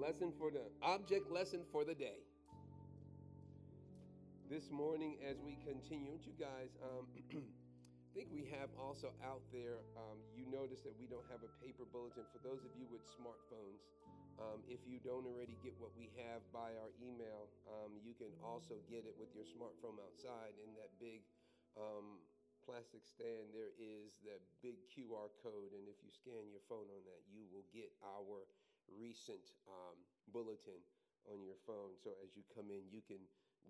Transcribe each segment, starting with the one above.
lesson for the object lesson for the day. This morning, as we continue, you guys, um, I think we have also out there, um, you notice that we don't have a paper bulletin. For those of you with smartphones, um, if you don't already get what we have by our email, um, you can also get it with your smartphone outside in that big um, plastic stand. There is that big QR code, and if you scan your phone on that, you will get our recent um, bulletin on your phone. So as you come in, you can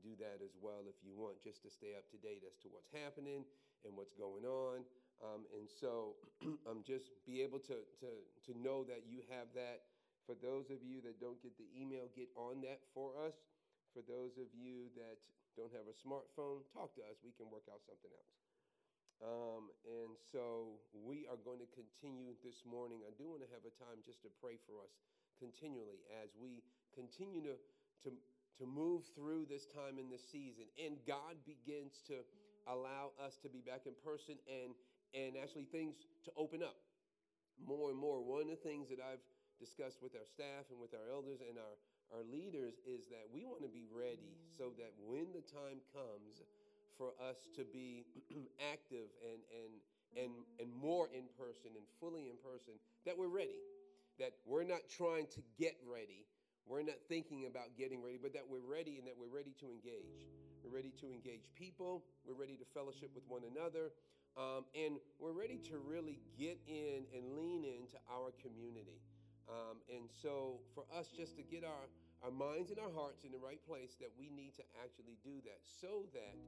do that as well if you want, just to stay up to date as to what's happening and what's going on. Um, and so um, just be able to, to, to know that you have that. For those of you that don't get the email, get on that for us. For those of you that don't have a smartphone, talk to us. We can work out something else. Um, and so we are going to continue this morning. I do want to have a time just to pray for us continually as we continue to, to, to move through this time in this season. And God begins to allow us to be back in person and, and actually things to open up more and more. One of the things that I've discussed with our staff and with our elders and our, our leaders is that we want to be ready so that when the time comes for us to be active and, and, and, and more in person and fully in person, that we're ready. That we're not trying to get ready, we're not thinking about getting ready, but that we're ready and that we're ready to engage. We're ready to engage people, we're ready to fellowship with one another, um, and we're ready to really get in and lean into our community. Um, and so, for us just to get our, our minds and our hearts in the right place, that we need to actually do that so that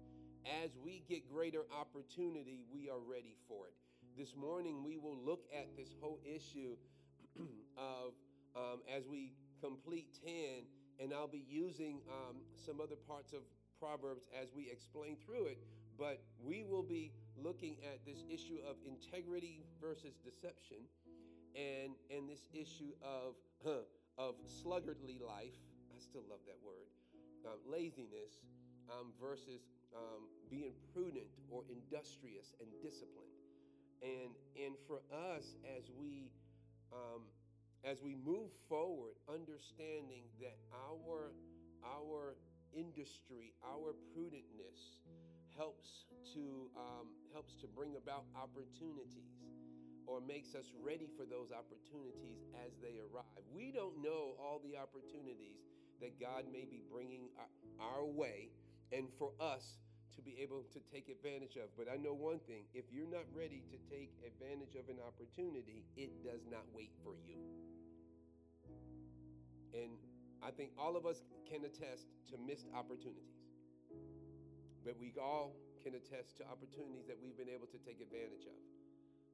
as we get greater opportunity, we are ready for it. This morning, we will look at this whole issue of um, as we complete 10, and I'll be using um, some other parts of Proverbs as we explain through it, but we will be looking at this issue of integrity versus deception and, and this issue of, huh, of sluggardly life. I still love that word. Uh, laziness um, versus um, being prudent or industrious and disciplined. And, and for us, as we um, as we move forward, understanding that our, our industry, our prudentness helps to, um, helps to bring about opportunities or makes us ready for those opportunities as they arrive. We don't know all the opportunities that God may be bringing our way and for us to be able to take advantage of. But I know one thing if you're not ready to take advantage of an opportunity, it does not wait for you. And I think all of us can attest to missed opportunities. But we all can attest to opportunities that we've been able to take advantage of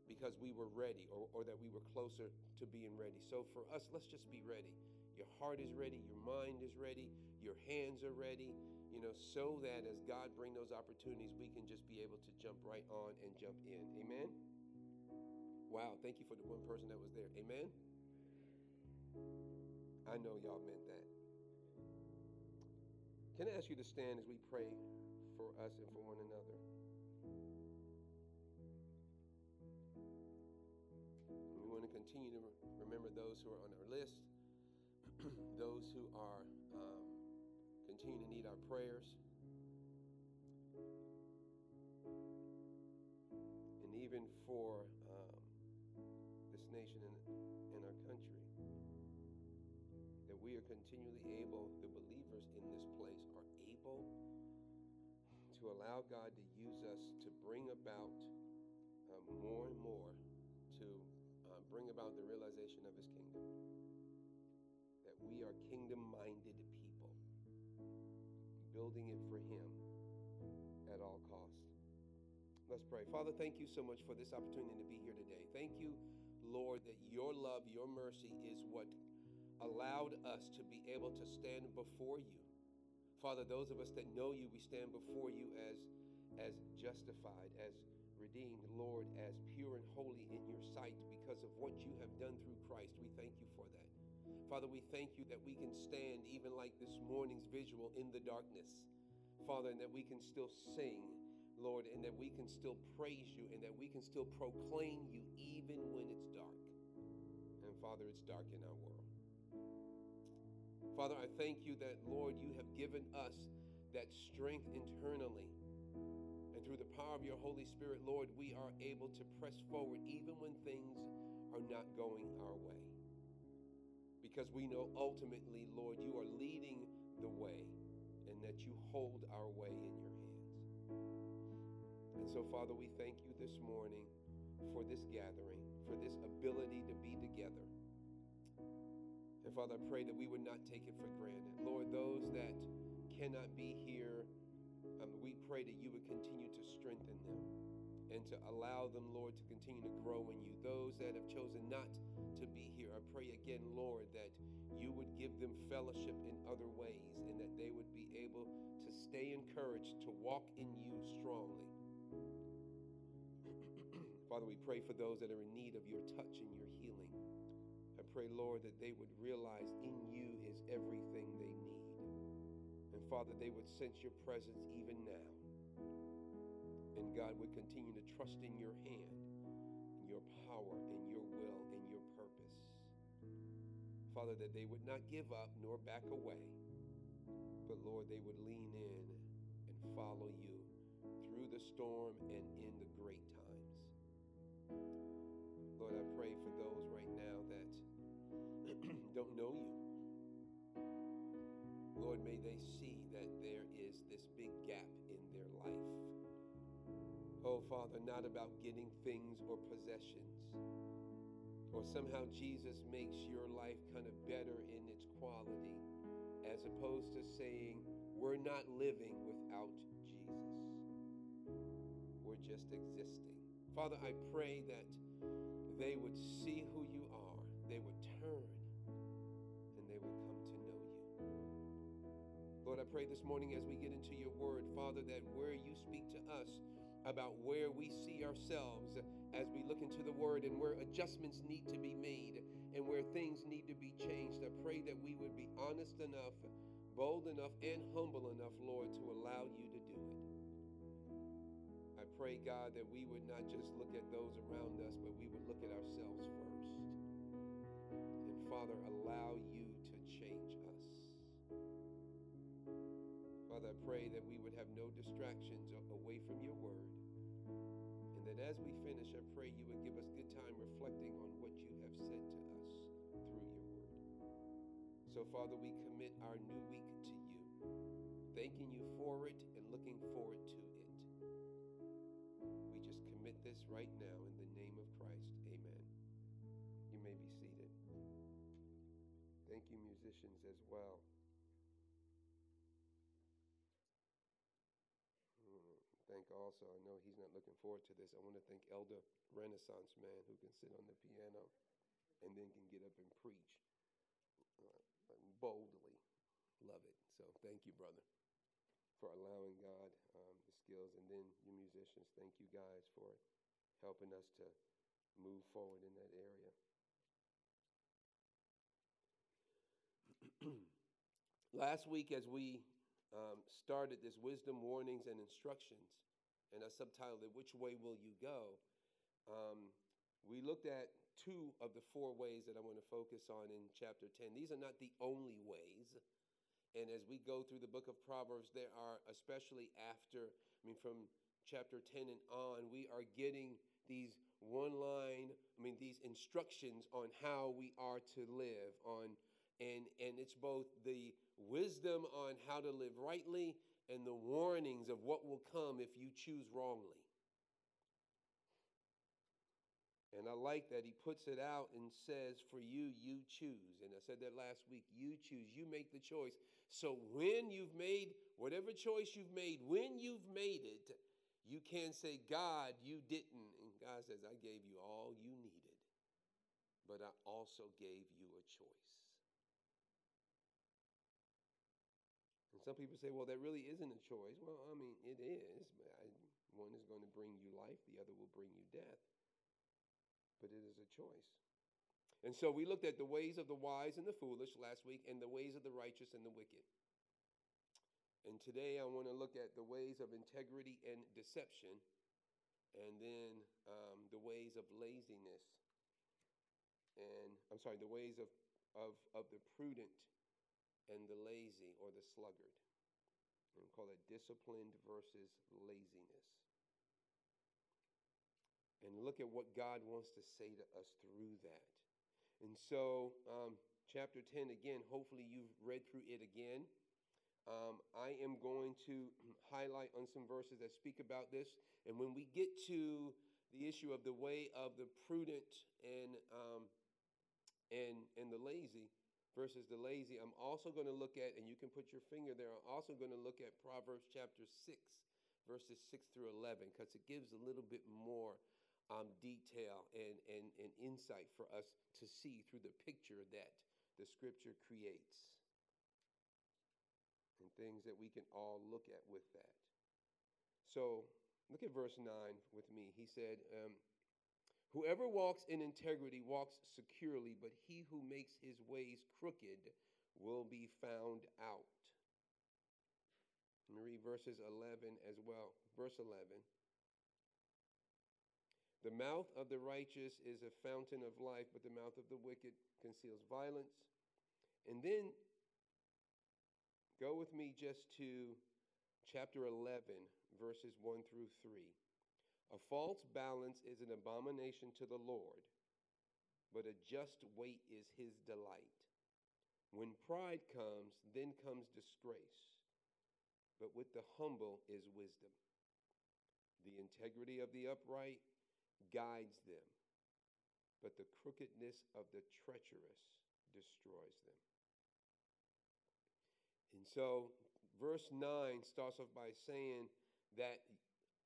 because we were ready or, or that we were closer to being ready. So for us, let's just be ready. Your heart is ready, your mind is ready, your hands are ready, you know, so that as God bring those opportunities, we can just be able to jump right on and jump in. Amen. Wow, thank you for the one person that was there. Amen. I know y'all meant that. Can I ask you to stand as we pray for us and for one another? We want to continue to remember those who are on our list, those who are um, continue to need our prayers. And even for um, this nation and, and our country that we are continually able, the believers in this place are able to allow God to use us to bring about uh, more and more to uh, bring about the realization of His kingdom. Building it for Him at all costs. Let's pray. Father, thank you so much for this opportunity to be here today. Thank you, Lord, that your love, your mercy is what allowed us to be able to stand before you. Father, those of us that know you, we stand before you as, as justified, as redeemed, Lord, as pure and holy in your sight because of what you have done through Christ. We thank you for that. Father, we thank you that we can stand even like this morning's visual in the darkness. Father, and that we can still sing, Lord, and that we can still praise you and that we can still proclaim you even when it's dark. And Father, it's dark in our world. Father, I thank you that, Lord, you have given us that strength internally. And through the power of your Holy Spirit, Lord, we are able to press forward even when things are not going our way. Because we know ultimately, Lord, you are leading the way and that you hold our way in your hands. And so, Father, we thank you this morning for this gathering, for this ability to be together. And Father, I pray that we would not take it for granted. Lord, those that cannot be here, um, we pray that you would continue to strengthen them and to allow them, Lord, to continue to grow in you. Those that have chosen not to be here, I pray again, Lord, that you would give them fellowship in other ways and that they would be able to stay encouraged to walk in you strongly. Father, we pray for those that are in need of your touch and your healing I pray, Lord, that they would realize in you is everything they need. And Father, they would sense your presence even now. And God would continue to trust in your hand, in your power, in Father, that they would not give up nor back away, but Lord, they would lean in and follow you through the storm and in the great times. Lord, I pray for those right now that don't know you. Lord, may they see that there is this big gap in their life. Oh, Father, not about getting things or possessions, or somehow Jesus makes your life kind of better in its quality, as opposed to saying, we're not living without Jesus. We're just existing. Father, I pray that they would see who you are, they would turn and they would come to know you. Lord, I pray this morning as we get into your word, Father, that where you speak to us about where we see ourselves as we look into the word and where adjustments need to be made and where things need to be changed, I pray that we would be honest enough, bold enough, and humble enough, Lord, to allow you to do it. I pray, God, that we would not just look at those around us, but we would look at ourselves first. And Father, allow you to change us. Father, I pray that we would have no distractions away from your word. That as we finish, I pray you would give us good time reflecting on what you have said to us through your word. So, Father, we commit our new week to you, thanking you for it and looking forward to it. We just commit this right now in the name of Christ. Amen. You may be seated. Thank you, musicians, as well. Thank also, I know he's not looking forward to this. I want to thank Elder Renaissance Man who can sit on the piano and then can get up and preach uh, boldly. Love it. So thank you, brother, for allowing God um, the skills. And then you musicians, thank you guys for helping us to move forward in that area. Last week, as we um, started this wisdom warnings and instructions, and I subtitled it, Which Way Will You Go? Um, we looked at two of the four ways that I want to focus on in chapter 10. These are not the only ways. And as we go through the book of Proverbs, there are, especially after, I mean, from chapter 10 and on, we are getting these one line, I mean, these instructions on how we are to live on. And, and it's both the wisdom on how to live rightly and the warnings of what will come if you choose wrongly. And I like that he puts it out and says, For you, you choose. And I said that last week. You choose. You make the choice. So when you've made whatever choice you've made, when you've made it, you can say, God, you didn't. And God says, I gave you all you needed, but I also gave you a choice. Some people say, well, that really isn't a choice. Well, I mean, it is. One is going to bring you life, the other will bring you death. But it is a choice. And so we looked at the ways of the wise and the foolish last week, and the ways of the righteous and the wicked. And today I want to look at the ways of integrity and deception, and then um, the ways of laziness. And I'm sorry, the ways of, of, of the prudent and the lazy or the sluggard. And call it disciplined versus laziness. And look at what God wants to say to us through that. And so, um, chapter 10, again, hopefully you've read through it again. Um, I am going to highlight on some verses that speak about this. And when we get to the issue of the way of the prudent and, um, and, and the lazy, versus the lazy. I'm also going to look at, and you can put your finger there, I'm also going to look at Proverbs chapter 6, verses 6 through 11, because it gives a little bit more um, detail and, and, and insight for us to see through the picture that the scripture creates. And things that we can all look at with that. So look at verse 9 with me. He said, um, Whoever walks in integrity walks securely, but he who makes his ways crooked will be found out. Let me read verses 11 as well. Verse 11. The mouth of the righteous is a fountain of life, but the mouth of the wicked conceals violence. And then go with me just to chapter 11, verses 1 through 3. A false balance is an abomination to the Lord, but a just weight is his delight. When pride comes, then comes disgrace, but with the humble is wisdom. The integrity of the upright guides them, but the crookedness of the treacherous destroys them. And so, verse 9 starts off by saying that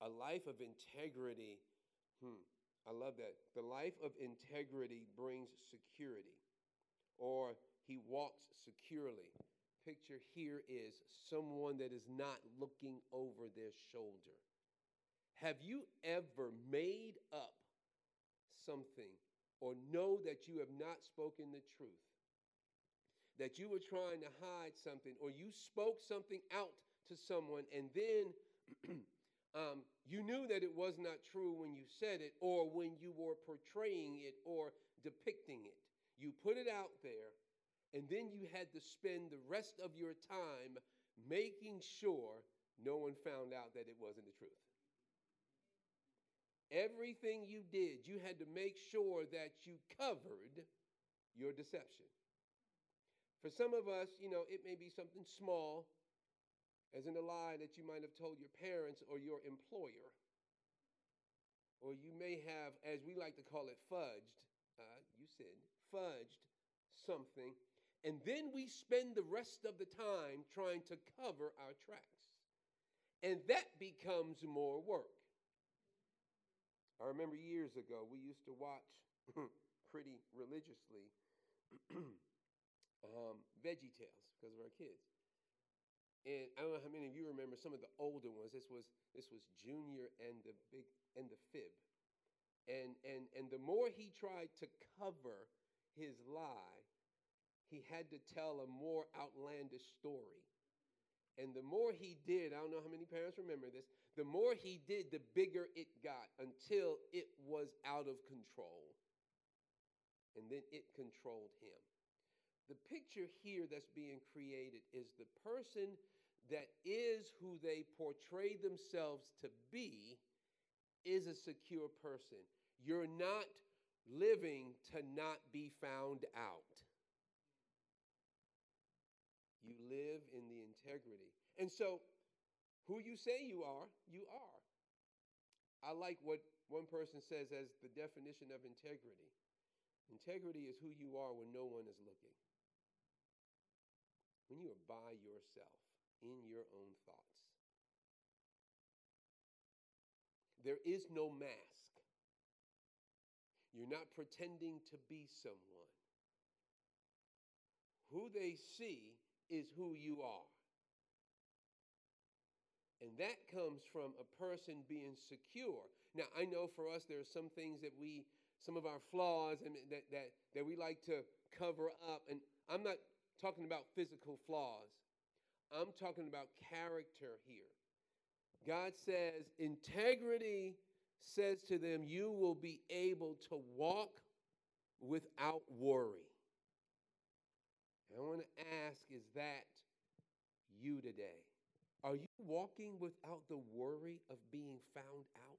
a life of integrity. Hmm, I love that. The life of integrity brings security, or he walks securely. Picture here is someone that is not looking over their shoulder. Have you ever made up something or know that you have not spoken the truth? That you were trying to hide something, or you spoke something out to someone and then um, you knew that it was not true when you said it or when you were portraying it or depicting it. You put it out there, and then you had to spend the rest of your time making sure no one found out that it wasn't the truth. Everything you did, you had to make sure that you covered your deception. For some of us, you know, it may be something small as in a lie that you might have told your parents or your employer. Or you may have, as we like to call it, fudged, uh, you said, fudged something. And then we spend the rest of the time trying to cover our tracks. And that becomes more work. I remember years ago, we used to watch pretty religiously um, Veggie Tales because of our kids. And I don't know how many of you remember some of the older ones. This was this was Junior and the big and the fib. And and and the more he tried to cover his lie, he had to tell a more outlandish story. And the more he did, I don't know how many parents remember this, the more he did, the bigger it got until it was out of control. And then it controlled him. The picture here that's being created is the person that is who they portray themselves to be is a secure person. You're not living to not be found out. You live in the integrity. And so, who you say you are, you are. I like what one person says as the definition of integrity integrity is who you are when no one is looking, when you are by yourself in your own thoughts. There is no mask. You're not pretending to be someone. Who they see is who you are. And that comes from a person being secure. Now, I know for us, there are some things that we, some of our flaws, and that, that, that we like to cover up. And I'm not talking about physical flaws. I'm talking about character here. God says, integrity says to them, you will be able to walk without worry. I want to ask is that you today? Are you walking without the worry of being found out?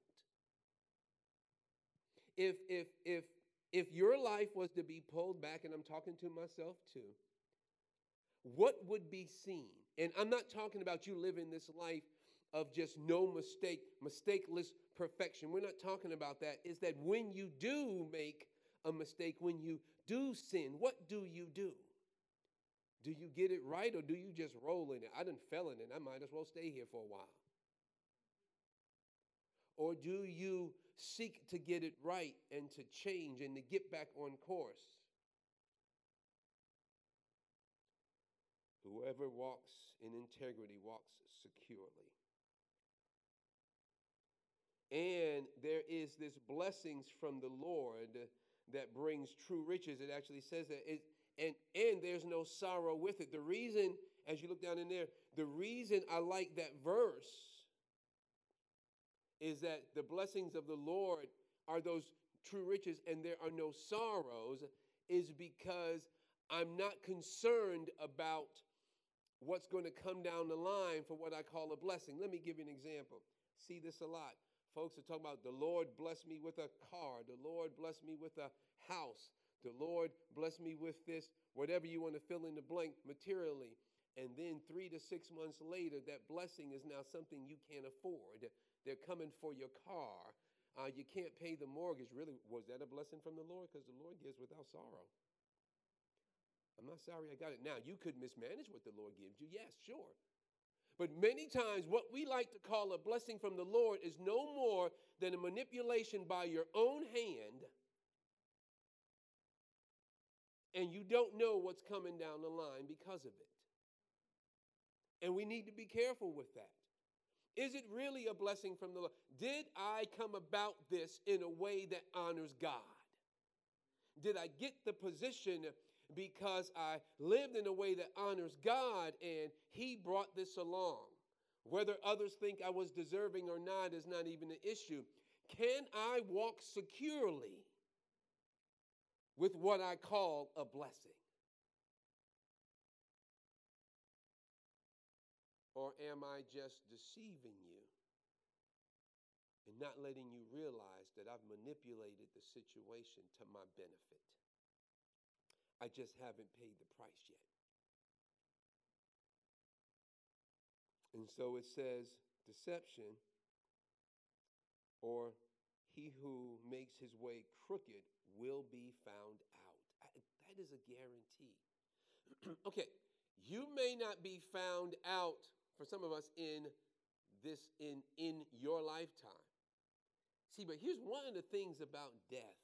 If if if if your life was to be pulled back and I'm talking to myself too, what would be seen? And I'm not talking about you living this life of just no mistake, mistakeless perfection. We're not talking about that. Is that when you do make a mistake, when you do sin, what do you do? Do you get it right or do you just roll in it? I didn't fell in it. I might as well stay here for a while. Or do you seek to get it right and to change and to get back on course? Whoever walks in integrity walks securely. And there is this blessings from the Lord that brings true riches. It actually says that it, and and there's no sorrow with it. The reason, as you look down in there, the reason I like that verse is that the blessings of the Lord are those true riches and there are no sorrows, is because I'm not concerned about what's going to come down the line for what I call a blessing. Let me give you an example. See this a lot. Folks are talking about the Lord bless me with a car, the Lord bless me with a house, the Lord bless me with this, whatever you want to fill in the blank materially. And then three to six months later, that blessing is now something you can't afford. They're coming for your car. Uh, you can't pay the mortgage. Really, was that a blessing from the Lord? Because the Lord gives without sorrow. I'm not sorry I got it. Now, you could mismanage what the Lord gives you. Yes, sure. But many times, what we like to call a blessing from the Lord is no more than a manipulation by your own hand, and you don't know what's coming down the line because of it. And we need to be careful with that. Is it really a blessing from the Lord? Did I come about this in a way that honors God? Did I get the position because I lived in a way that honors God and He brought this along. Whether others think I was deserving or not is not even an issue. Can I walk securely with what I call a blessing? Or am I just deceiving you and not letting you realize that I've manipulated the situation to my benefit? I just haven't paid the price yet. And so it says deception or he who makes his way crooked will be found out. I, that is a guarantee. okay, you may not be found out for some of us in this in in your lifetime. See, but here's one of the things about death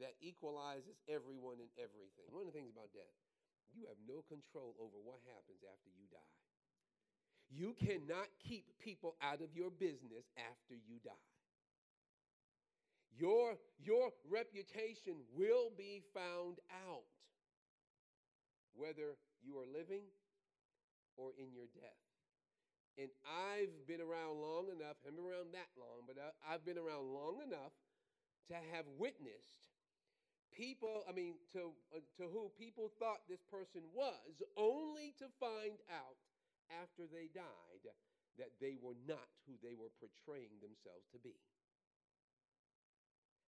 that equalizes everyone and everything. One of the things about death, you have no control over what happens after you die. You cannot keep people out of your business after you die. Your, your reputation will be found out, whether you are living or in your death. And I've been around long enough, I haven't been around that long, but I've been around long enough to have witnessed people, I mean, to, uh, to who people thought this person was, only to find out after they died that they were not who they were portraying themselves to be.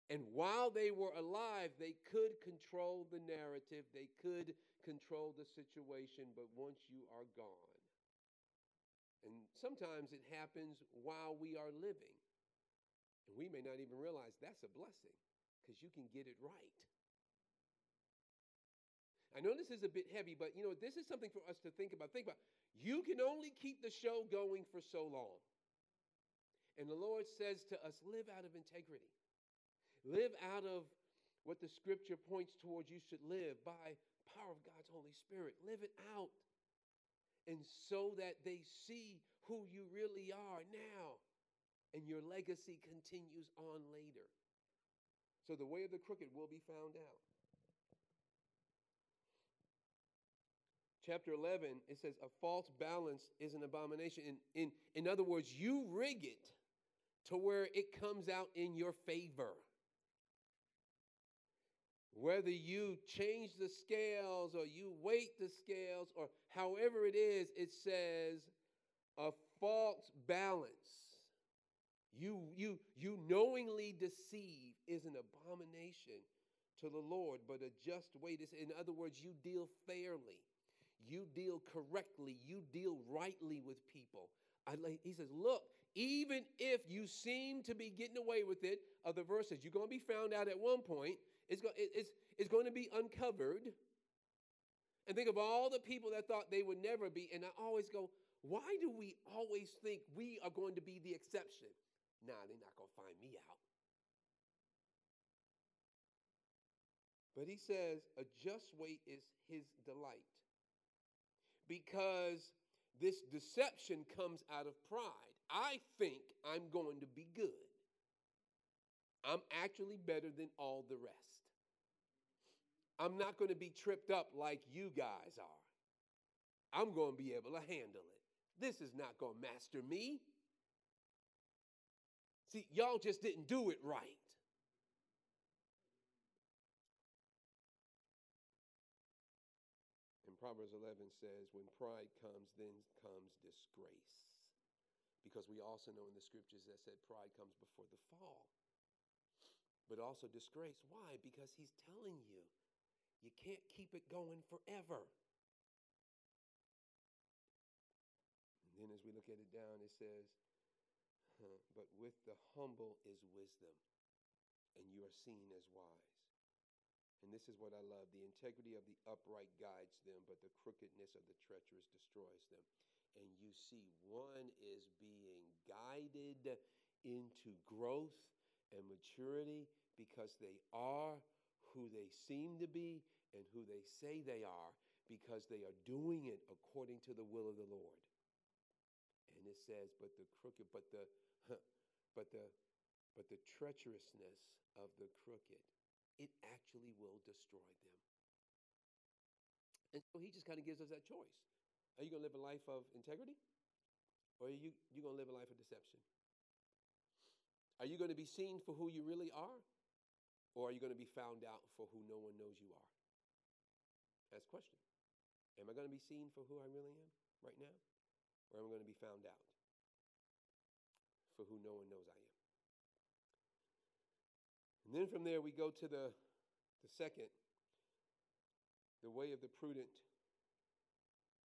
And while they were alive, they could control the narrative, they could control the situation, but once you are gone, and sometimes it happens while we are living, and we may not even realize that's a blessing because you can get it right. I know this is a bit heavy, but you know, this is something for us to think about. Think about you can only keep the show going for so long. And the Lord says to us, live out of integrity. Live out of what the scripture points towards you should live by power of God's Holy Spirit. Live it out. And so that they see who you really are now and your legacy continues on later. So the way of the crooked will be found out. chapter 11, it says, A false balance is an abomination. In, in, in other words, you rig it to where it comes out in your favor. whether you change the scales or you weight the scales or however it is, it says a false balance. You, you, you knowingly deceive is an abomination to the Lord, but a just weight is, in other words, you deal fairly, you deal correctly, you deal rightly with people. I, he says, Look, even if you seem to be getting away with it, other verses, you're going to be found out at one point. It's, go, it's, it's going to be uncovered. And think of all the people that thought they would never be. And I always go, why do we always think we are going to be the exception? Nah, they're not going to find me out. But he says, a just weight is his delight. Because this deception comes out of pride. I think I'm going to be good. I'm actually better than all the rest. I'm not going to be tripped up like you guys are. I'm going to be able to handle it. This is not going to master me. See, y'all just didn't do it right. And Proverbs 11 says, when pride comes, then comes disgrace. Because we also know in the scriptures that said pride comes before the fall. But also disgrace. Why? Because he's telling you you can't keep it going forever. And then as we look at it down, it says, But with the humble is wisdom, and you are seen as wise. And this is what I love the integrity of the upright guides them, but the crookedness of the treacherous destroys them. And you see, one is being guided into growth and maturity because they are who they seem to be and who they say they are because they are doing it according to the will of the Lord. And it says, but the crooked, but the, but the, but the treacherousness of the crooked, it actually will destroy them. And so he just kind of gives us that choice. Are you going to live a life of integrity? Or are you, you going to live a life of deception? Are you going to be seen for who you really are? Or are you going to be found out for who no one knows you are? Ask question. Am I going to be seen for who I really am right now? Or am going to be found out for who no one knows I am? And then from there we go to the, the second, the way of the prudent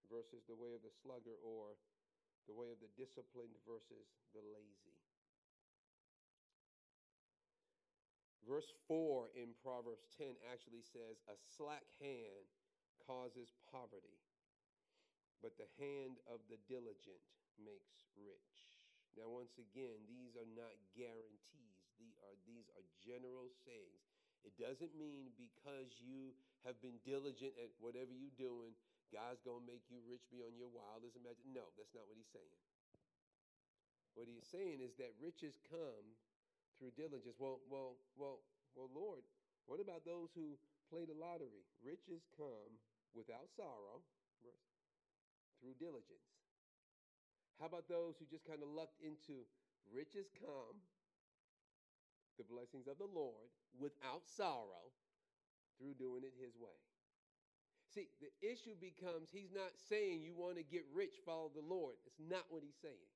versus the way of the sluggard, or the way of the disciplined versus the lazy. Verse 4 in Proverbs 10 actually says, A slack hand causes poverty, but the hand of the diligent makes rich. Now, once again, these are not guarantees. These are, uh, these are general sayings. It doesn't mean because you have been diligent at whatever you're doing, God's going to make you rich beyond your wildest imagination. No, that's not what he's saying. What he's saying is that riches come through diligence. Well, well, well, well, Lord, what about those who play the lottery? Riches come without sorrow through diligence. How about those who just kind of lucked into riches come, the blessings of the Lord, without sorrow through doing it his way? See, the issue becomes he's not saying you want to get rich, follow the Lord. It's not what he's saying.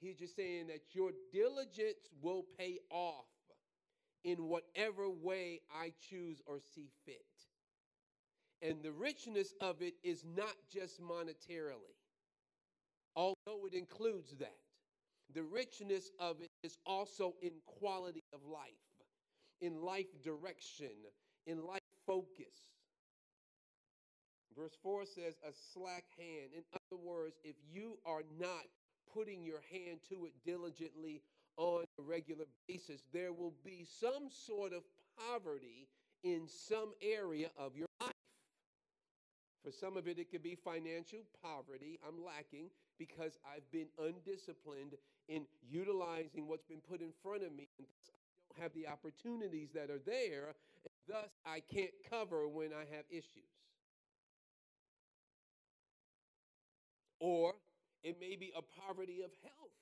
He's just saying that your diligence will pay off in whatever way I choose or see fit. And the richness of it is not just monetarily, although it includes that. The richness of it is also in quality of life, in life direction, in life focus. Verse 4 says, a slack hand. In other words, if you are not putting your hand to it diligently on a regular basis, there will be some sort of poverty in some area of your. For some of it, it could be financial poverty. I'm lacking because I've been undisciplined in utilizing what's been put in front of me. And thus I don't have the opportunities that are there. And thus, I can't cover when I have issues. Or it may be a poverty of health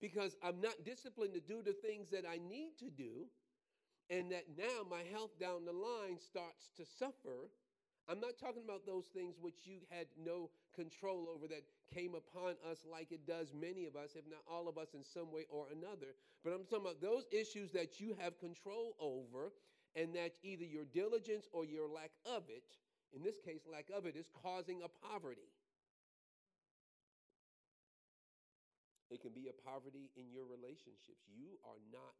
because I'm not disciplined to do the things that I need to do. and that now my health down the line starts to suffer. I'm not talking about those things which you had no control over that came upon us like it does many of us, if not all of us in some way or another. But I'm talking about those issues that you have control over and that either your diligence or your lack of it, in this case, lack of it, is causing a poverty. It can be a poverty in your relationships. You are not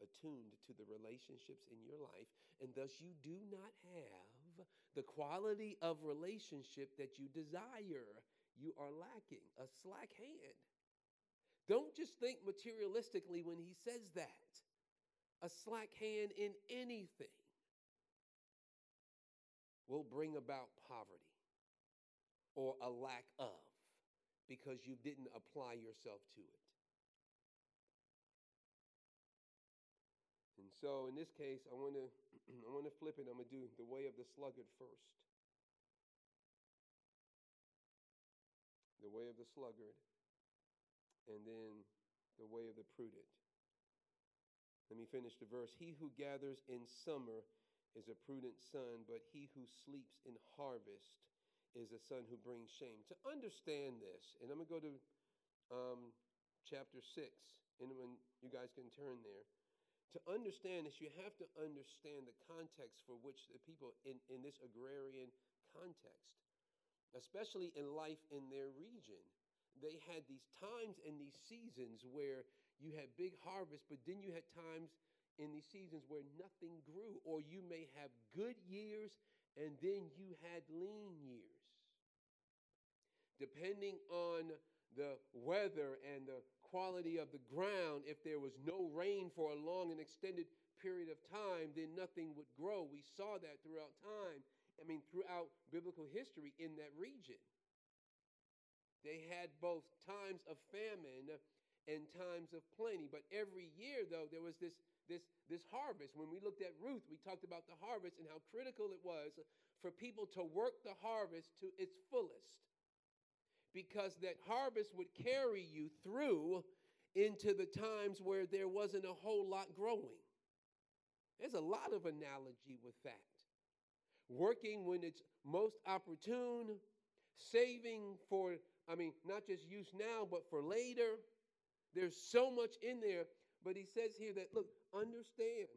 attuned to the relationships in your life, and thus you do not have the quality of relationship that you desire. You are lacking a slack hand. Don't just think materialistically when he says that. A slack hand in anything will bring about poverty or a lack of because you didn't apply yourself to it. So in this case, I want to I want to flip it. I'm going to do the way of the sluggard first. The way of the sluggard and then the way of the prudent. Let me finish the verse. He who gathers in summer is a prudent son, but he who sleeps in harvest is a son who brings shame. To understand this, and I'm going to go to um, chapter 6, and when you guys can turn there to understand this, you have to understand the context for which the people in, in this agrarian context, especially in life in their region, they had these times and these seasons where you had big harvest, but then you had times in these seasons where nothing grew, or you may have good years and then you had lean years. Depending on the weather and the quality of the ground, if there was no rain for a long and extended period of time, then nothing would grow. We saw that throughout time. I mean, throughout biblical history in that region. They had both times of famine and times of plenty. But every year, though, there was this, this, this harvest. When we looked at Ruth, we talked about the harvest and how critical it was for people to work the harvest to its fullest because that harvest would carry you through into the times where there wasn't a whole lot growing. There's a lot of analogy with that. Working when it's most opportune, saving for, I mean, not just use now, but for later. There's so much in there. But he says here that, look, understand.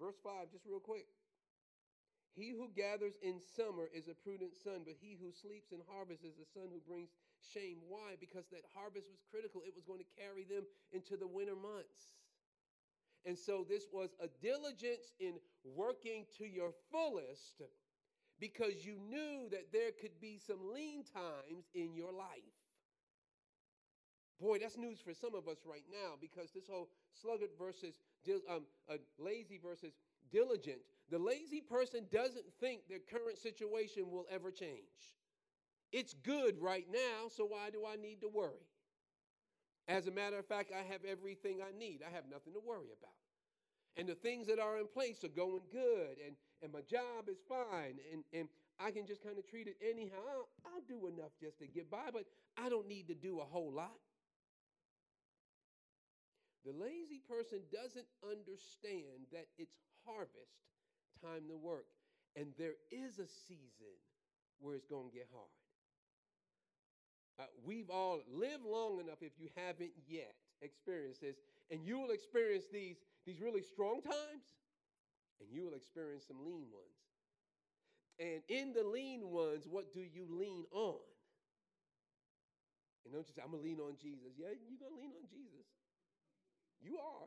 Verse 5, just real quick. He who gathers in summer is a prudent son, but he who sleeps in harvest is a son who brings shame. Why? Because that harvest was critical. It was going to carry them into the winter months. And so this was a diligence in working to your fullest because you knew that there could be some lean times in your life. Boy, that's news for some of us right now because this whole sluggard versus um, uh, lazy versus diligent the lazy person doesn't think their current situation will ever change. It's good right now, so why do I need to worry? As a matter of fact, I have everything I need. I have nothing to worry about. And the things that are in place are going good, and, and my job is fine, and, and I can just kind of treat it anyhow. I'll, I'll do enough just to get by, but I don't need to do a whole lot. The lazy person doesn't understand that it's harvest time to work. And there is a season where it's going to get hard. Uh, we've all lived long enough, if you haven't yet experienced this, and you will experience these, these really strong times, and you will experience some lean ones. And in the lean ones, what do you lean on? And don't you say, I'm going to lean on Jesus. Yeah, you're going to lean on Jesus. You are.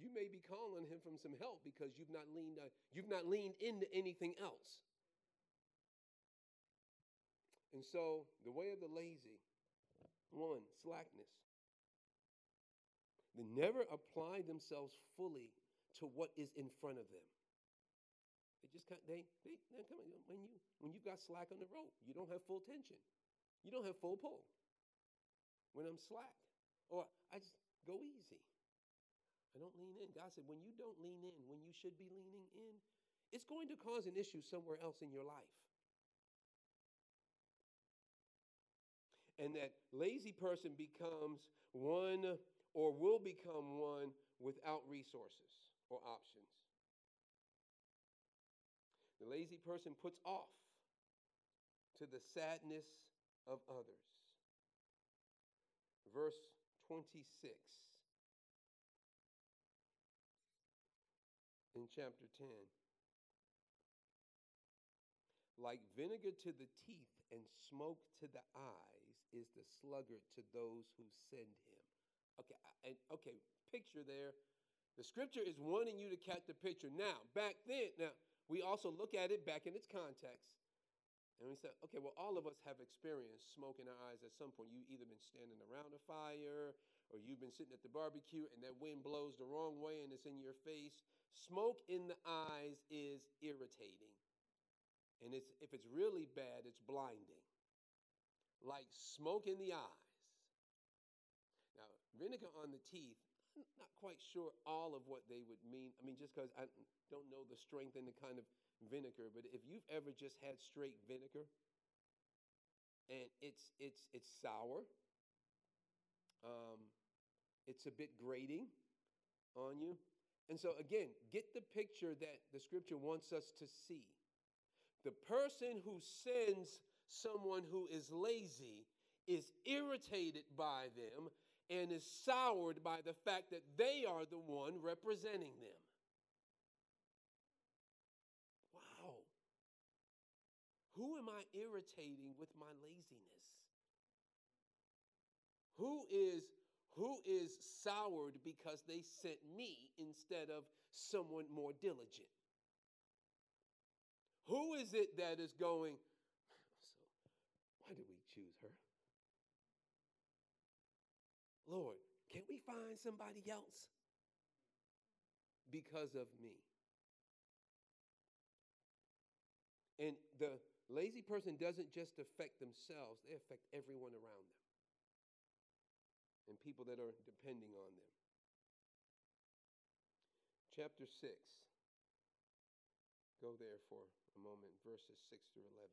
You may be calling him from some help because you've not leaned uh, you've not leaned into anything else. And so the way of the lazy, one, slackness. They never apply themselves fully to what is in front of them. They just kind they, they come on, when you when you've got slack on the rope, you don't have full tension. You don't have full pull. When I'm slack, or I just go easy. I don't lean in. God said, when you don't lean in, when you should be leaning in, it's going to cause an issue somewhere else in your life. And that lazy person becomes one or will become one without resources. or options. The lazy person puts off to the sadness of others. Verse 26 in chapter 10. Like vinegar to the teeth and smoke to the eyes is the sluggard to those who send him. Okay, and okay, picture there. The scripture is wanting you to catch the picture. Now, back then, now we also look at it back in its context. And we say, okay, well, all of us have experienced smoke in our eyes at some point. You've either been standing around a fire or you've been sitting at the barbecue and that wind blows the wrong way and it's in your face. Smoke in the eyes is irritating. And it's, if it's really bad, it's blinding. Like smoke in the eyes. Now, vinegar on the teeth, I'm not quite sure all of what they would mean. I mean, just because I don't know the strength and the kind of vinegar, but if you've ever just had straight vinegar and it's it's it's sour, um, it's a bit grating on you. And so again, get the picture that the scripture wants us to see. The person who sends someone who is lazy is irritated by them and is soured by the fact that they are the one representing them. Wow. Who am I irritating with my laziness? Who is who is soured because they sent me instead of someone more diligent? Who is it that is going, so why did we choose her? Lord, can't we find somebody else? Because of me. And the lazy person doesn't just affect themselves, they affect everyone around them and people that are depending on them. Chapter 6. Go there for a moment, verses 6 through 11.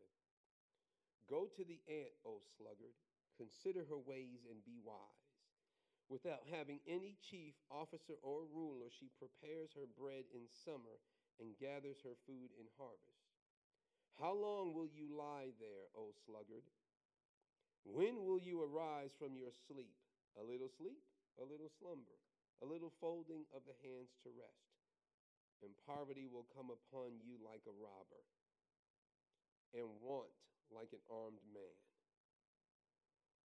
Go to the ant, O sluggard, consider her ways and be wise. Without having any chief, officer, or ruler, she prepares her bread in summer and gathers her food in harvest. How long will you lie there, O sluggard? When will you arise from your sleep? A little sleep, a little slumber, a little folding of the hands to rest. And poverty will come upon you like a robber, and want like an armed man.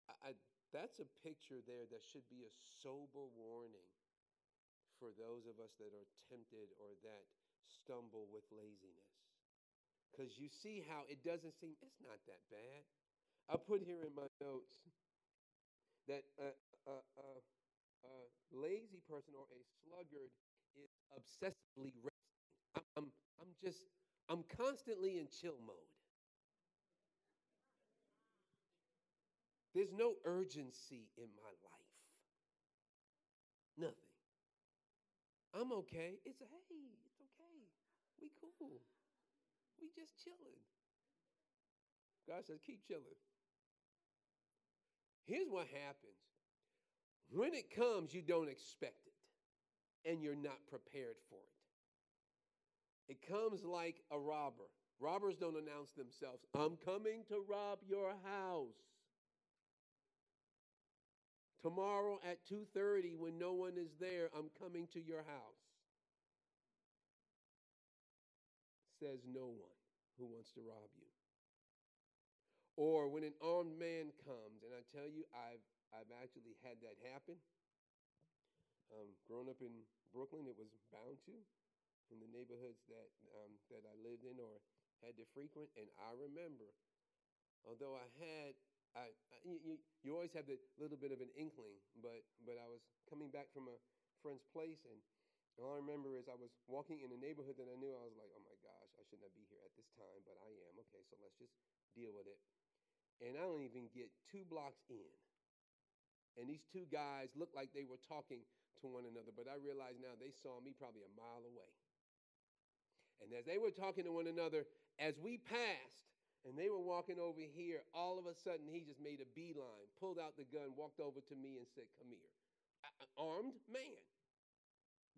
I, I that's a picture there that should be a sober warning for those of us that are tempted or that stumble with laziness. Because you see how it doesn't seem, it's not that bad. I put here in my notes that a, a, a, a lazy person or a sluggard is obsessively resting. I'm, I'm, I'm just, I'm constantly in chill mode. There's no urgency in my life. Nothing. I'm okay. It's a hey, it's okay. We cool. We just chilling. God says, keep chilling. Here's what happens when it comes, you don't expect it, and you're not prepared for it. It comes like a robber. Robbers don't announce themselves, I'm coming to rob your house. Tomorrow at 2:30 when no one is there, I'm coming to your house. Says no one who wants to rob you. Or when an armed man comes, and I tell you, I've I've actually had that happen. Um, growing up in Brooklyn, it was bound to in the neighborhoods that um, that I lived in or had to frequent. And I remember, although I had I, I you, you always have the little bit of an inkling, but but I was coming back from a friend's place, and all I remember is I was walking in a neighborhood that I knew. I was like, oh my gosh, I should not be here at this time, but I am. Okay, so let's just deal with it. And I don't even get two blocks in, and these two guys looked like they were talking to one another, but I realize now they saw me probably a mile away. And as they were talking to one another, as we passed, and they were walking over here. All of a sudden, he just made a beeline, pulled out the gun, walked over to me, and said, Come here. An uh, armed man.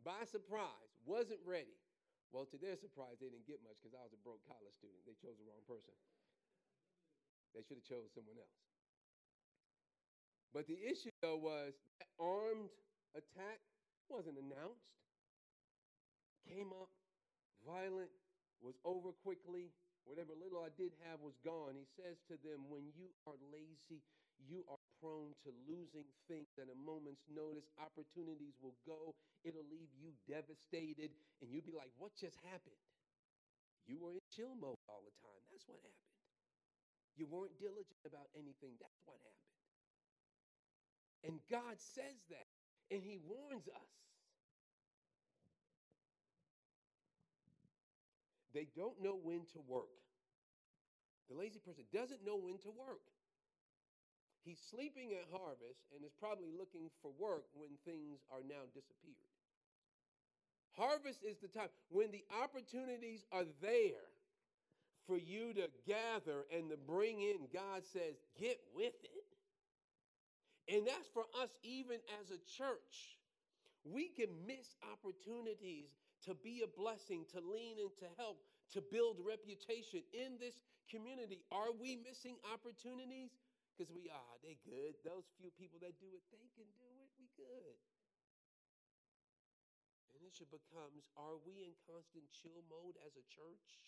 by surprise, wasn't ready. Well, to their surprise, they didn't get much because I was a broke college student. They chose the wrong person. They should have chose someone else. But the issue, though, was that armed attack wasn't announced. Came up, violent, was over quickly. Whatever little I did have was gone. He says to them, When you are lazy, you are prone to losing things at a moment's notice. Opportunities will go, it'll leave you devastated, and you'll be like, What just happened? You were in chill mode all the time. That's what happened. You weren't diligent about anything. That's what happened. And God says that, and He warns us. They don't know when to work. The lazy person doesn't know when to work. He's sleeping at harvest and is probably looking for work when things are now disappeared. Harvest is the time when the opportunities are there for you to gather and to bring in. God says, get with it. And that's for us, even as a church. We can miss opportunities to be a blessing, to lean and to help, to build reputation in this community. Are we missing opportunities? Because we are, ah, they good. Those few people that do it, they can do it. We good. And should becomes, are we in constant chill mode as a church?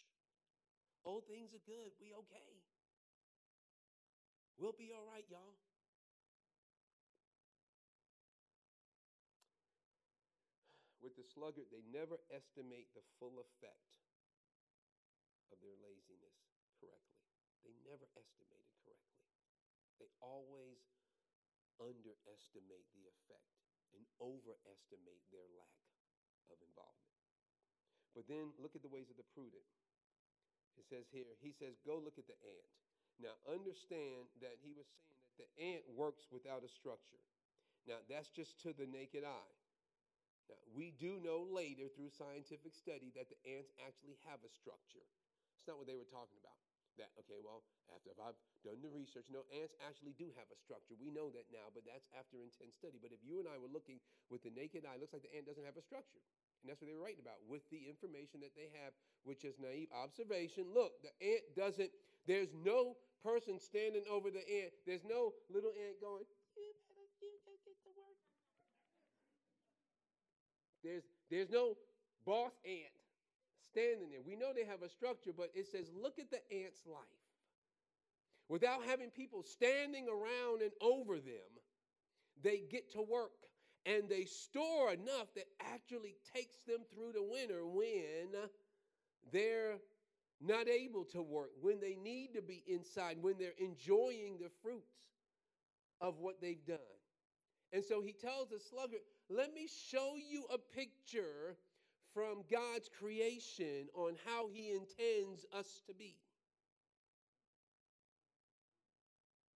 Oh, things are good. We okay. We'll be all right, y'all. with the sluggard, they never estimate the full effect of their laziness correctly. They never estimate it correctly. They always underestimate the effect and overestimate their lack of involvement. But then look at the ways of the prudent. It says here, he says, Go look at the ant. Now, understand that he was saying that the ant works without a structure. Now, that's just to the naked eye. Now, we do know later through scientific study that the ants actually have a structure. It's not what they were talking about. That, okay, well, after I've done the research, no, ants actually do have a structure. We know that now, but that's after intense study. But if you and I were looking with the naked eye, it looks like the ant doesn't have a structure. And that's what they were writing about with the information that they have, which is naive observation. Look, the ant doesn't, there's no person standing over the ant. There's no little ant going, There's, there's no boss ant standing there. We know they have a structure, but it says, look at the ant's life. Without having people standing around and over them, they get to work and they store enough that actually takes them through the winter when they're not able to work, when they need to be inside, when they're enjoying the fruits of what they've done. And so he tells the sluggard, let me show you a picture from God's creation on how He intends us to be.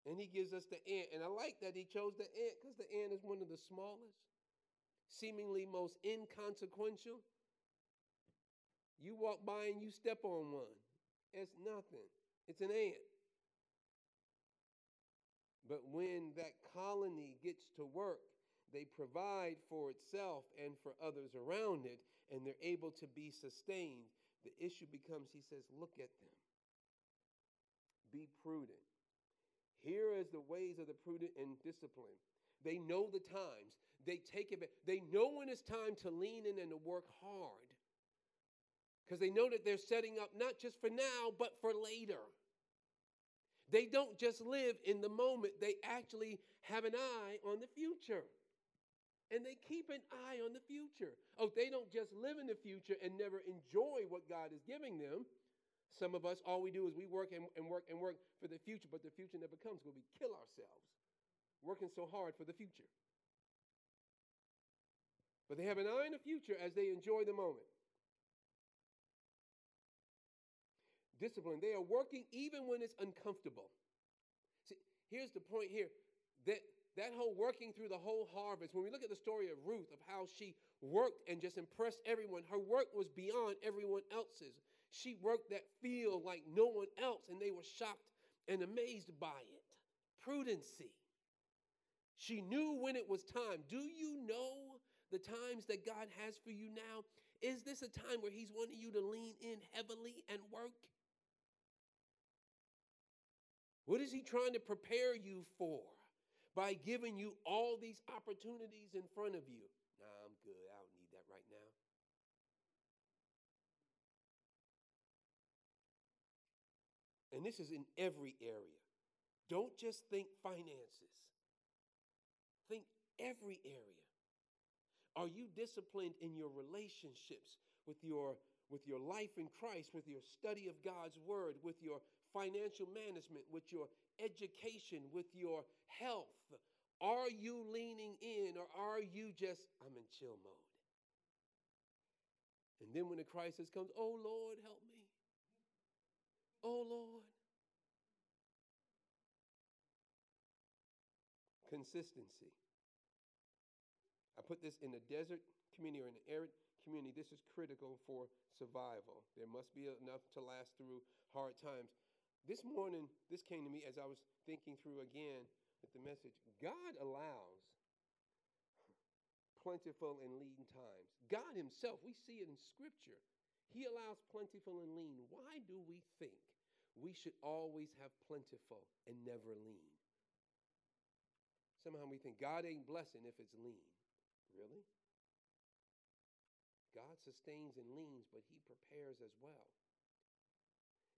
And He gives us the ant. And I like that He chose the ant because the ant is one of the smallest, seemingly most inconsequential. You walk by and you step on one, it's nothing, it's an ant. But when that colony gets to work, they provide for itself and for others around it, and they're able to be sustained. The issue becomes, he says, look at them. Be prudent. Here is the ways of the prudent and discipline. They know the times. They take it. They know when it's time to lean in and to work hard. Because they know that they're setting up not just for now, but for later. They don't just live in the moment, they actually have an eye on the future and they keep an eye on the future. Oh, they don't just live in the future and never enjoy what God is giving them. Some of us, all we do is we work and, and work and work for the future, but the future never comes because we kill ourselves working so hard for the future. But they have an eye on the future as they enjoy the moment. Discipline. They are working even when it's uncomfortable. See, here's the point here that that whole working through the whole harvest, when we look at the story of Ruth, of how she worked and just impressed everyone, her work was beyond everyone else's. She worked that field like no one else, and they were shocked and amazed by it. Prudency. She knew when it was time. Do you know the times that God has for you now, is this a time where He's wanting you to lean in heavily and work? What is He trying to prepare you for by giving you all these opportunities in front of you? Nah, I'm good. I don't need that right now. And this is in every area. Don't just think finances, think every area. Are you disciplined in your relationships with your with your life in Christ, with your study of God's word, with your financial management, with your education, with your health? Are you leaning in or are you just I'm in chill mode? And then when the crisis comes, oh Lord, help me. Oh Lord. Consistency. I put this in a desert community or in an arid community. This is critical for survival. There must be enough to last through hard times. This morning, this came to me as I was thinking through again with the message. God allows plentiful and lean times. God Himself, we see it in Scripture. He allows plentiful and lean. Why do we think we should always have plentiful and never lean? Somehow we think God ain't blessing if it's lean. Really? God sustains and leans, but He prepares as well.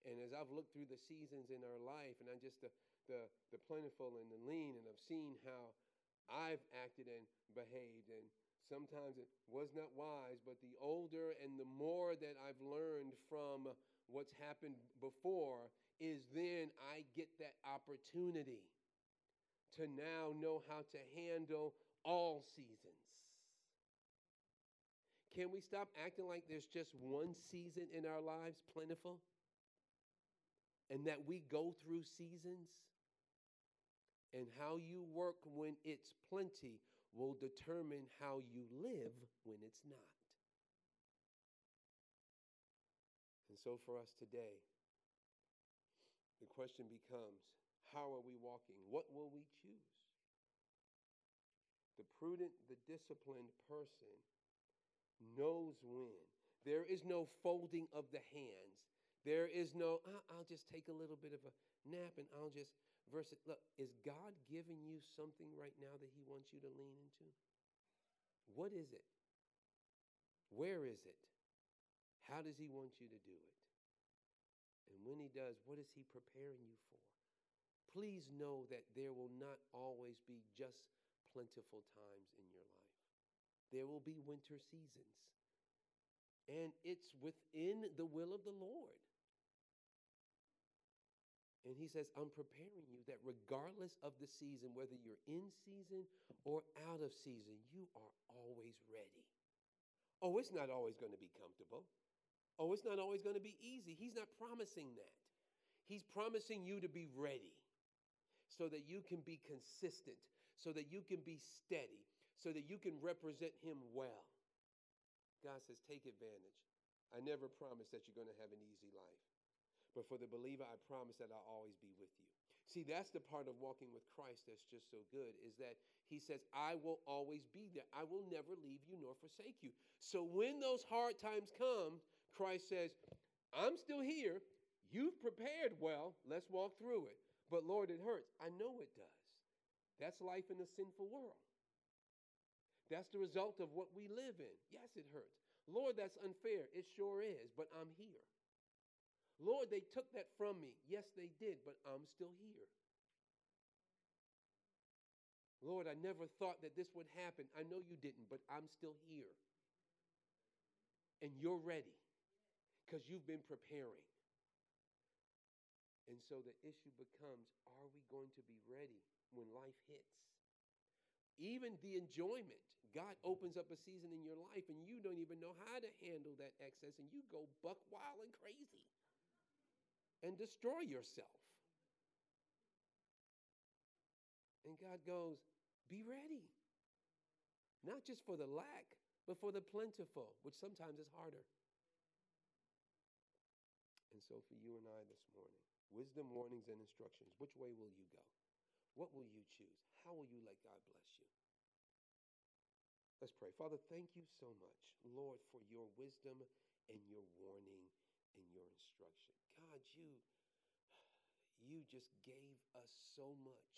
And as I've looked through the seasons in our life, and I just the, the the plentiful and the lean, and I've seen how I've acted and behaved, and sometimes it was not wise, but the older and the more that I've learned from what's happened before, is then I get that opportunity to now know how to handle all seasons. Can we stop acting like there's just one season in our lives, plentiful? And that we go through seasons? And how you work when it's plenty will determine how you live when it's not. And so for us today, the question becomes how are we walking? What will we choose? The prudent, the disciplined person knows when. There is no folding of the hands. There is no, uh, I'll just take a little bit of a nap and I'll just verse it. Look, is God giving you something right now that He wants you to lean into? What is it? Where is it? How does He want you to do it? And when He does, what is He preparing you for? Please know that there will not always be just plentiful times in your life there will be winter seasons. And it's within the will of the Lord. And he says, I'm preparing you that regardless of the season, whether you're in season or out of season, you are always ready. Oh, it's not always going to be comfortable. Oh, it's not always going to be easy. He's not promising that. He's promising you to be ready so that you can be consistent, so that you can be steady, so that you can represent him well. God says, take advantage. I never promise that you're going to have an easy life. But for the believer, I promise that I'll always be with you. See, that's the part of walking with Christ that's just so good is that he says, I will always be there. I will never leave you nor forsake you. So when those hard times come, Christ says, I'm still here. You've prepared well. Let's walk through it. But Lord, it hurts. I know it does. That's life in a sinful world. That's the result of what we live in. Yes, it hurts. Lord, that's unfair. It sure is, but I'm here. Lord, they took that from me. Yes, they did, but I'm still here. Lord, I never thought that this would happen. I know you didn't, but I'm still here. And you're ready because you've been preparing. And so the issue becomes are we going to be ready when life hits? Even the enjoyment. God opens up a season in your life and you don't even know how to handle that excess and you go buck wild and crazy and destroy yourself. And God goes, Be ready. Not just for the lack, but for the plentiful, which sometimes is harder. And so, for you and I this morning, wisdom, warnings, and instructions which way will you go? What will you choose? How will you let God bless you? Let's pray. Father, thank you so much, Lord, for your wisdom and your warning and your instruction. God, you you just gave us so much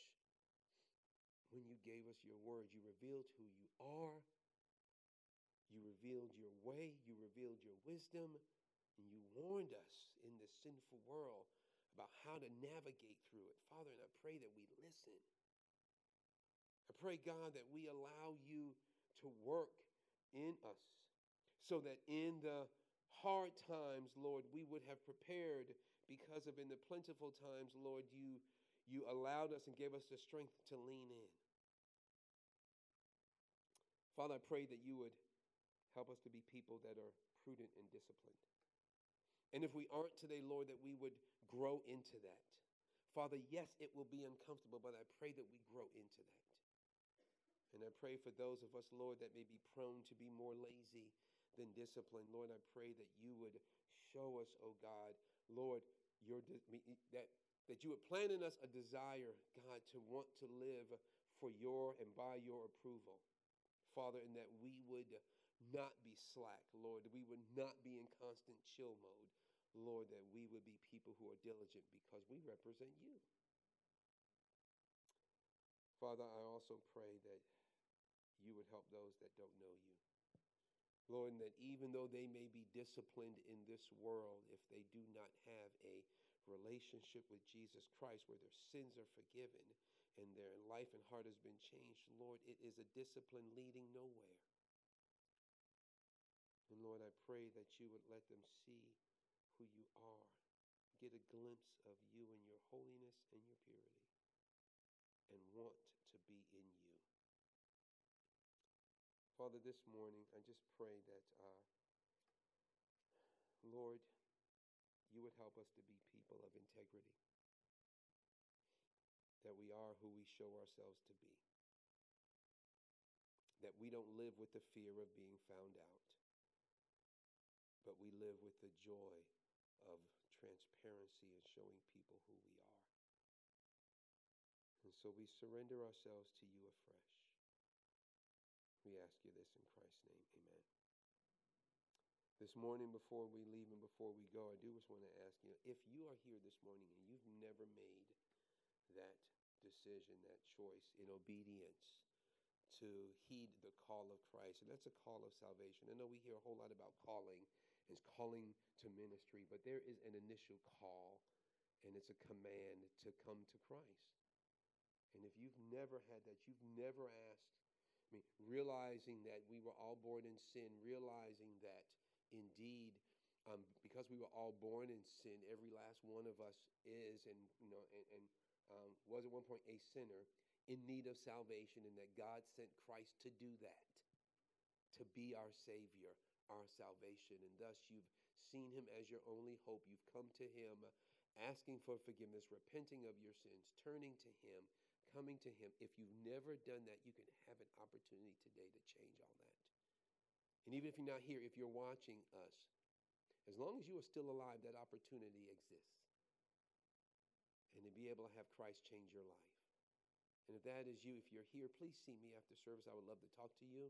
when you gave us your word. You revealed who you are. You revealed your way. You revealed your wisdom. And you warned us in this sinful world about how to navigate through it. Father, and I pray that we listen. I pray, God, that we allow you to work in us so that in the hard times, Lord, we would have prepared because of in the plentiful times, Lord, you you allowed us and gave us the strength to lean in. Father, I pray that you would help us to be people that are prudent and disciplined. And if we aren't today, Lord, that we would grow into that. Father, yes, it will be uncomfortable, but I pray that we grow into that. And I pray for those of us, Lord, that may be prone to be more lazy than disciplined. Lord, I pray that you would show us, oh God, Lord, your that that you would plant in us a desire, God, to want to live for your and by your approval. Father, and that we would not be slack, Lord, that we would not be in constant chill mode. Lord, that we would be people who are diligent because we represent you. Father, I also pray that you would help those that don't know you. Lord, and that even though they may be disciplined in this world, if they do not have a relationship with Jesus Christ where their sins are forgiven and their life and heart has been changed, Lord, it is a discipline leading nowhere. And Lord, I pray that you would let them see who you are, get a glimpse of you and your holiness and your purity, and want to be in you. Father, this morning, I just pray that, uh, Lord, you would help us to be people of integrity, that we are who we show ourselves to be, that we don't live with the fear of being found out, but we live with the joy of transparency and showing people who we are. And so we surrender ourselves to you afresh. We ask you this in Christ's name. Amen. This morning, before we leave and before we go, I do just want to ask you if you are here this morning and you've never made that decision, that choice in obedience to heed the call of Christ, and that's a call of salvation. I know we hear a whole lot about calling and calling to ministry, but there is an initial call and it's a command to come to Christ. And if you've never had that, you've never asked I mean, realizing that we were all born in sin, realizing that indeed, um, because we were all born in sin, every last one of us is, and you know, and, and um, was at one point a sinner in need of salvation, and that God sent Christ to do that, to be our Savior, our salvation, and thus you've seen Him as your only hope. You've come to Him, asking for forgiveness, repenting of your sins, turning to Him coming to Him. If you've never done that, you can have an opportunity today to change all that. And even if you're not here, if you're watching us, as long as you are still alive, that opportunity exists. And to be able to have Christ change your life. And if that is you, if you're here, please see me after service. I would love to talk to you.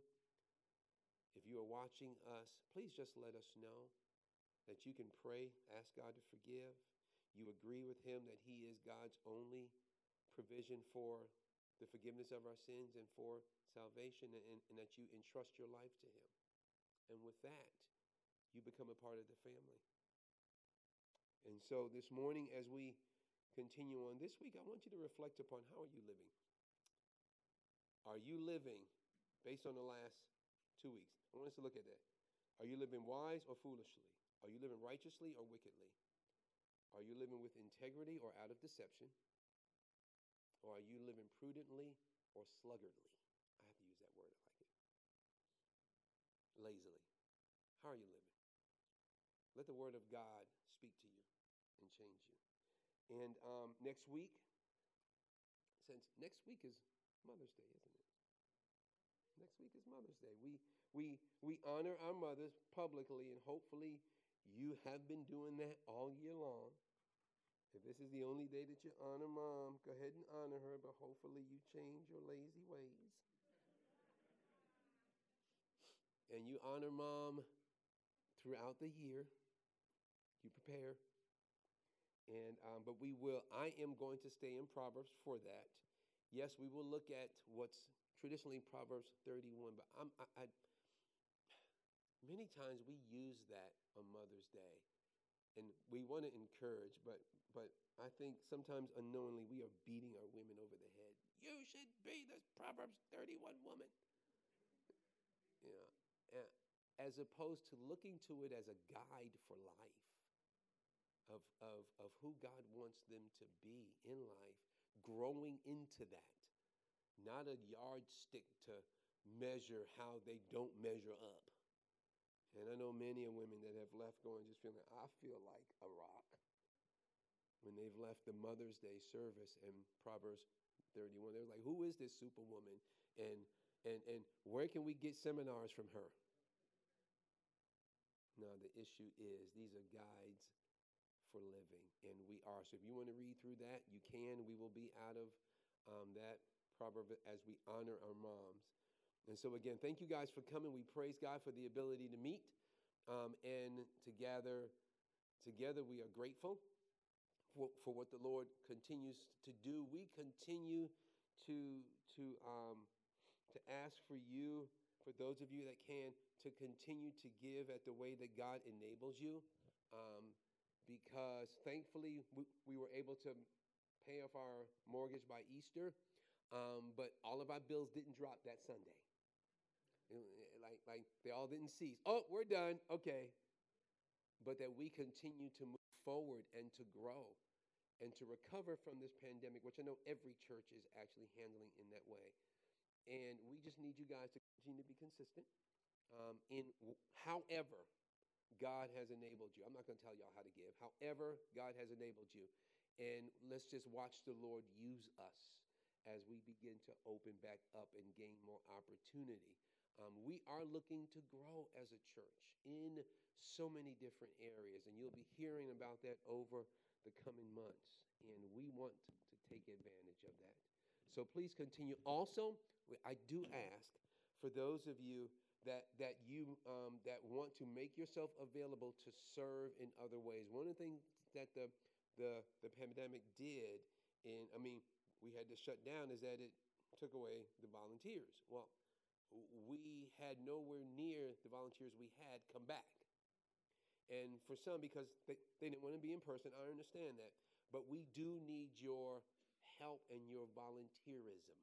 If you are watching us, please just let us know that you can pray, ask God to forgive. You agree with Him that He is God's only provision for the forgiveness of our sins and for salvation, and, and, that you entrust your life to Him. And with that, you become a part of the family. And so this morning, as we continue on this week, I want you to reflect upon how are you living? Are you living based on the last two weeks? I want us to look at that. Are you living wise or foolishly? Are you living righteously or wickedly? Are you living with integrity or out of deception? Or are you living prudently or sluggardly? I have to use that word, I like it. Lazily. How are you living? Let the word of God speak to you and change you. And um, next week, since next week is Mother's Day, isn't it? Next week is Mother's Day. We we we honor our mothers publicly, and hopefully you have been doing that all year long. If this is the only day that you honor mom, go ahead and honor her, but hopefully you change your lazy ways. and you honor mom throughout the year. You prepare. And um, but we will. I am going to stay in Proverbs for that. Yes, we will look at what's traditionally Proverbs 31. But I'm, I, I many times we use that on Mother's Day, and we want to encourage. But but I think sometimes unknowingly we are beating our women over the head. You should be this Proverbs 31 woman. Know, as opposed to looking to it as a guide for life of, of, of who God wants them to be in life, growing into that, not a yardstick to measure how they don't measure up. And I know many of women that have left going just feeling, I feel like a rock. When they've left the Mother's Day service in Proverbs 31, they're like, who is this superwoman? And, and, and where can we get seminars from her? No, the issue is these are guides for living, and we are. So if you want to read through that, you can. We will be out of um, that proverb as we honor our moms. And so, again, thank you guys for coming. We praise God for the ability to meet um, and to gather together. We are grateful for, for what the Lord continues to do. We continue to, to, um, to ask for you, for those of you that can, to continue to give at the way that God enables you. Um, because thankfully we, we, were able to pay off our mortgage by Easter, um, but all of our bills didn't drop that Sunday. Like, like they all didn't cease. Oh, we're done. Okay. But that we continue to move forward and to grow and to recover from this pandemic, which I know every church is actually handling in that way. And we just need you guys to continue to be consistent. Um, in however, God has enabled you. I'm not going to tell y'all how to give. However, God has enabled you. And let's just watch the Lord use us as we begin to open back up and gain more opportunity. Um, we are looking to grow as a church in so many different areas, and you'll be hearing about that over the coming months. And we want to take advantage of that. So please continue. Also, I do ask for those of you that that you um, that want to make yourself available to serve in other ways. One of the things that the the the pandemic did, and I mean, we had to shut down, is that it took away the volunteers. Well, we had nowhere near the volunteers we had come back. And for some, because they, they didn't want to be in person, I understand that. But we do need your help and your volunteerism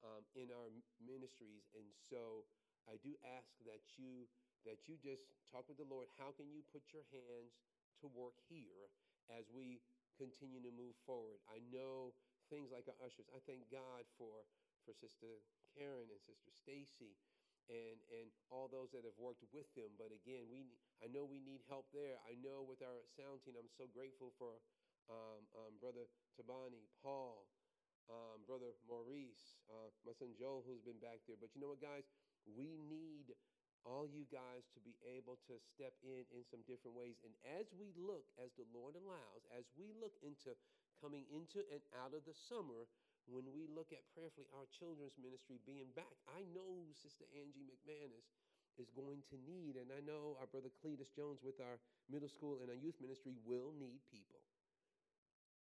um, in our ministries. And so I do ask that you that you just talk with the Lord. How can you put your hands to work here as we continue to move forward? I know things like our ushers. I thank God for for Sister Karen and Sister Stacy and and all those that have worked with them. But again, we I know we need help there. I know with our sound team, I'm so grateful for um, um, Brother Tabani, Paul, um, Brother Maurice, uh, my son Joel, who's been back there. But you know what, guys? We need all you guys to be able to step in in some different ways. And as we look, as the Lord allows, as we look into coming into and out of the summer, when we look at prayerfully our children's ministry being back, I know Sister Angie McManus is going to need, and I know our brother Cletus Jones with our middle school and our youth ministry will need people.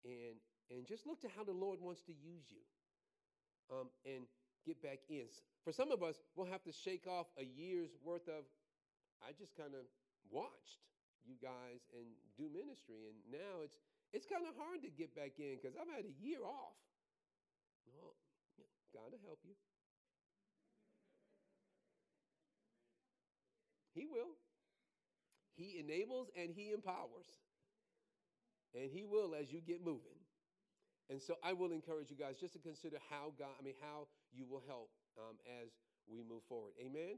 And and just look to how the Lord wants to use you. Um, and get back in. For some of us, we'll have to shake off a year's worth of, I just kind of watched you guys and do ministry. And now it's, it's kind of hard to get back in because I've had a year off. Well, God will help you. He will. He enables and he empowers. And he will as you get moving. And so I will encourage you guys just to consider how God, I mean, how you will help um, as we move forward. Amen?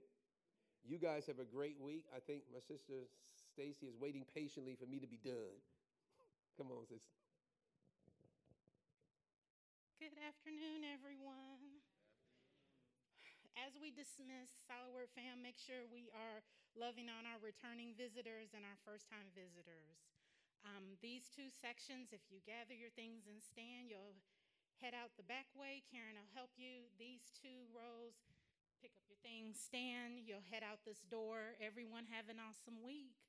You guys have a great week. I think my sister Stacy is waiting patiently for me to be done. Come on, sis. Good afternoon, everyone. As we dismiss Solid Word Fam, make sure we are loving on our returning visitors and our first time visitors. Um, these two sections, if you gather your things and stand, you'll head out the back way. Karen will help you. These two rows, pick up your things, stand. You'll head out this door. Everyone have an awesome week.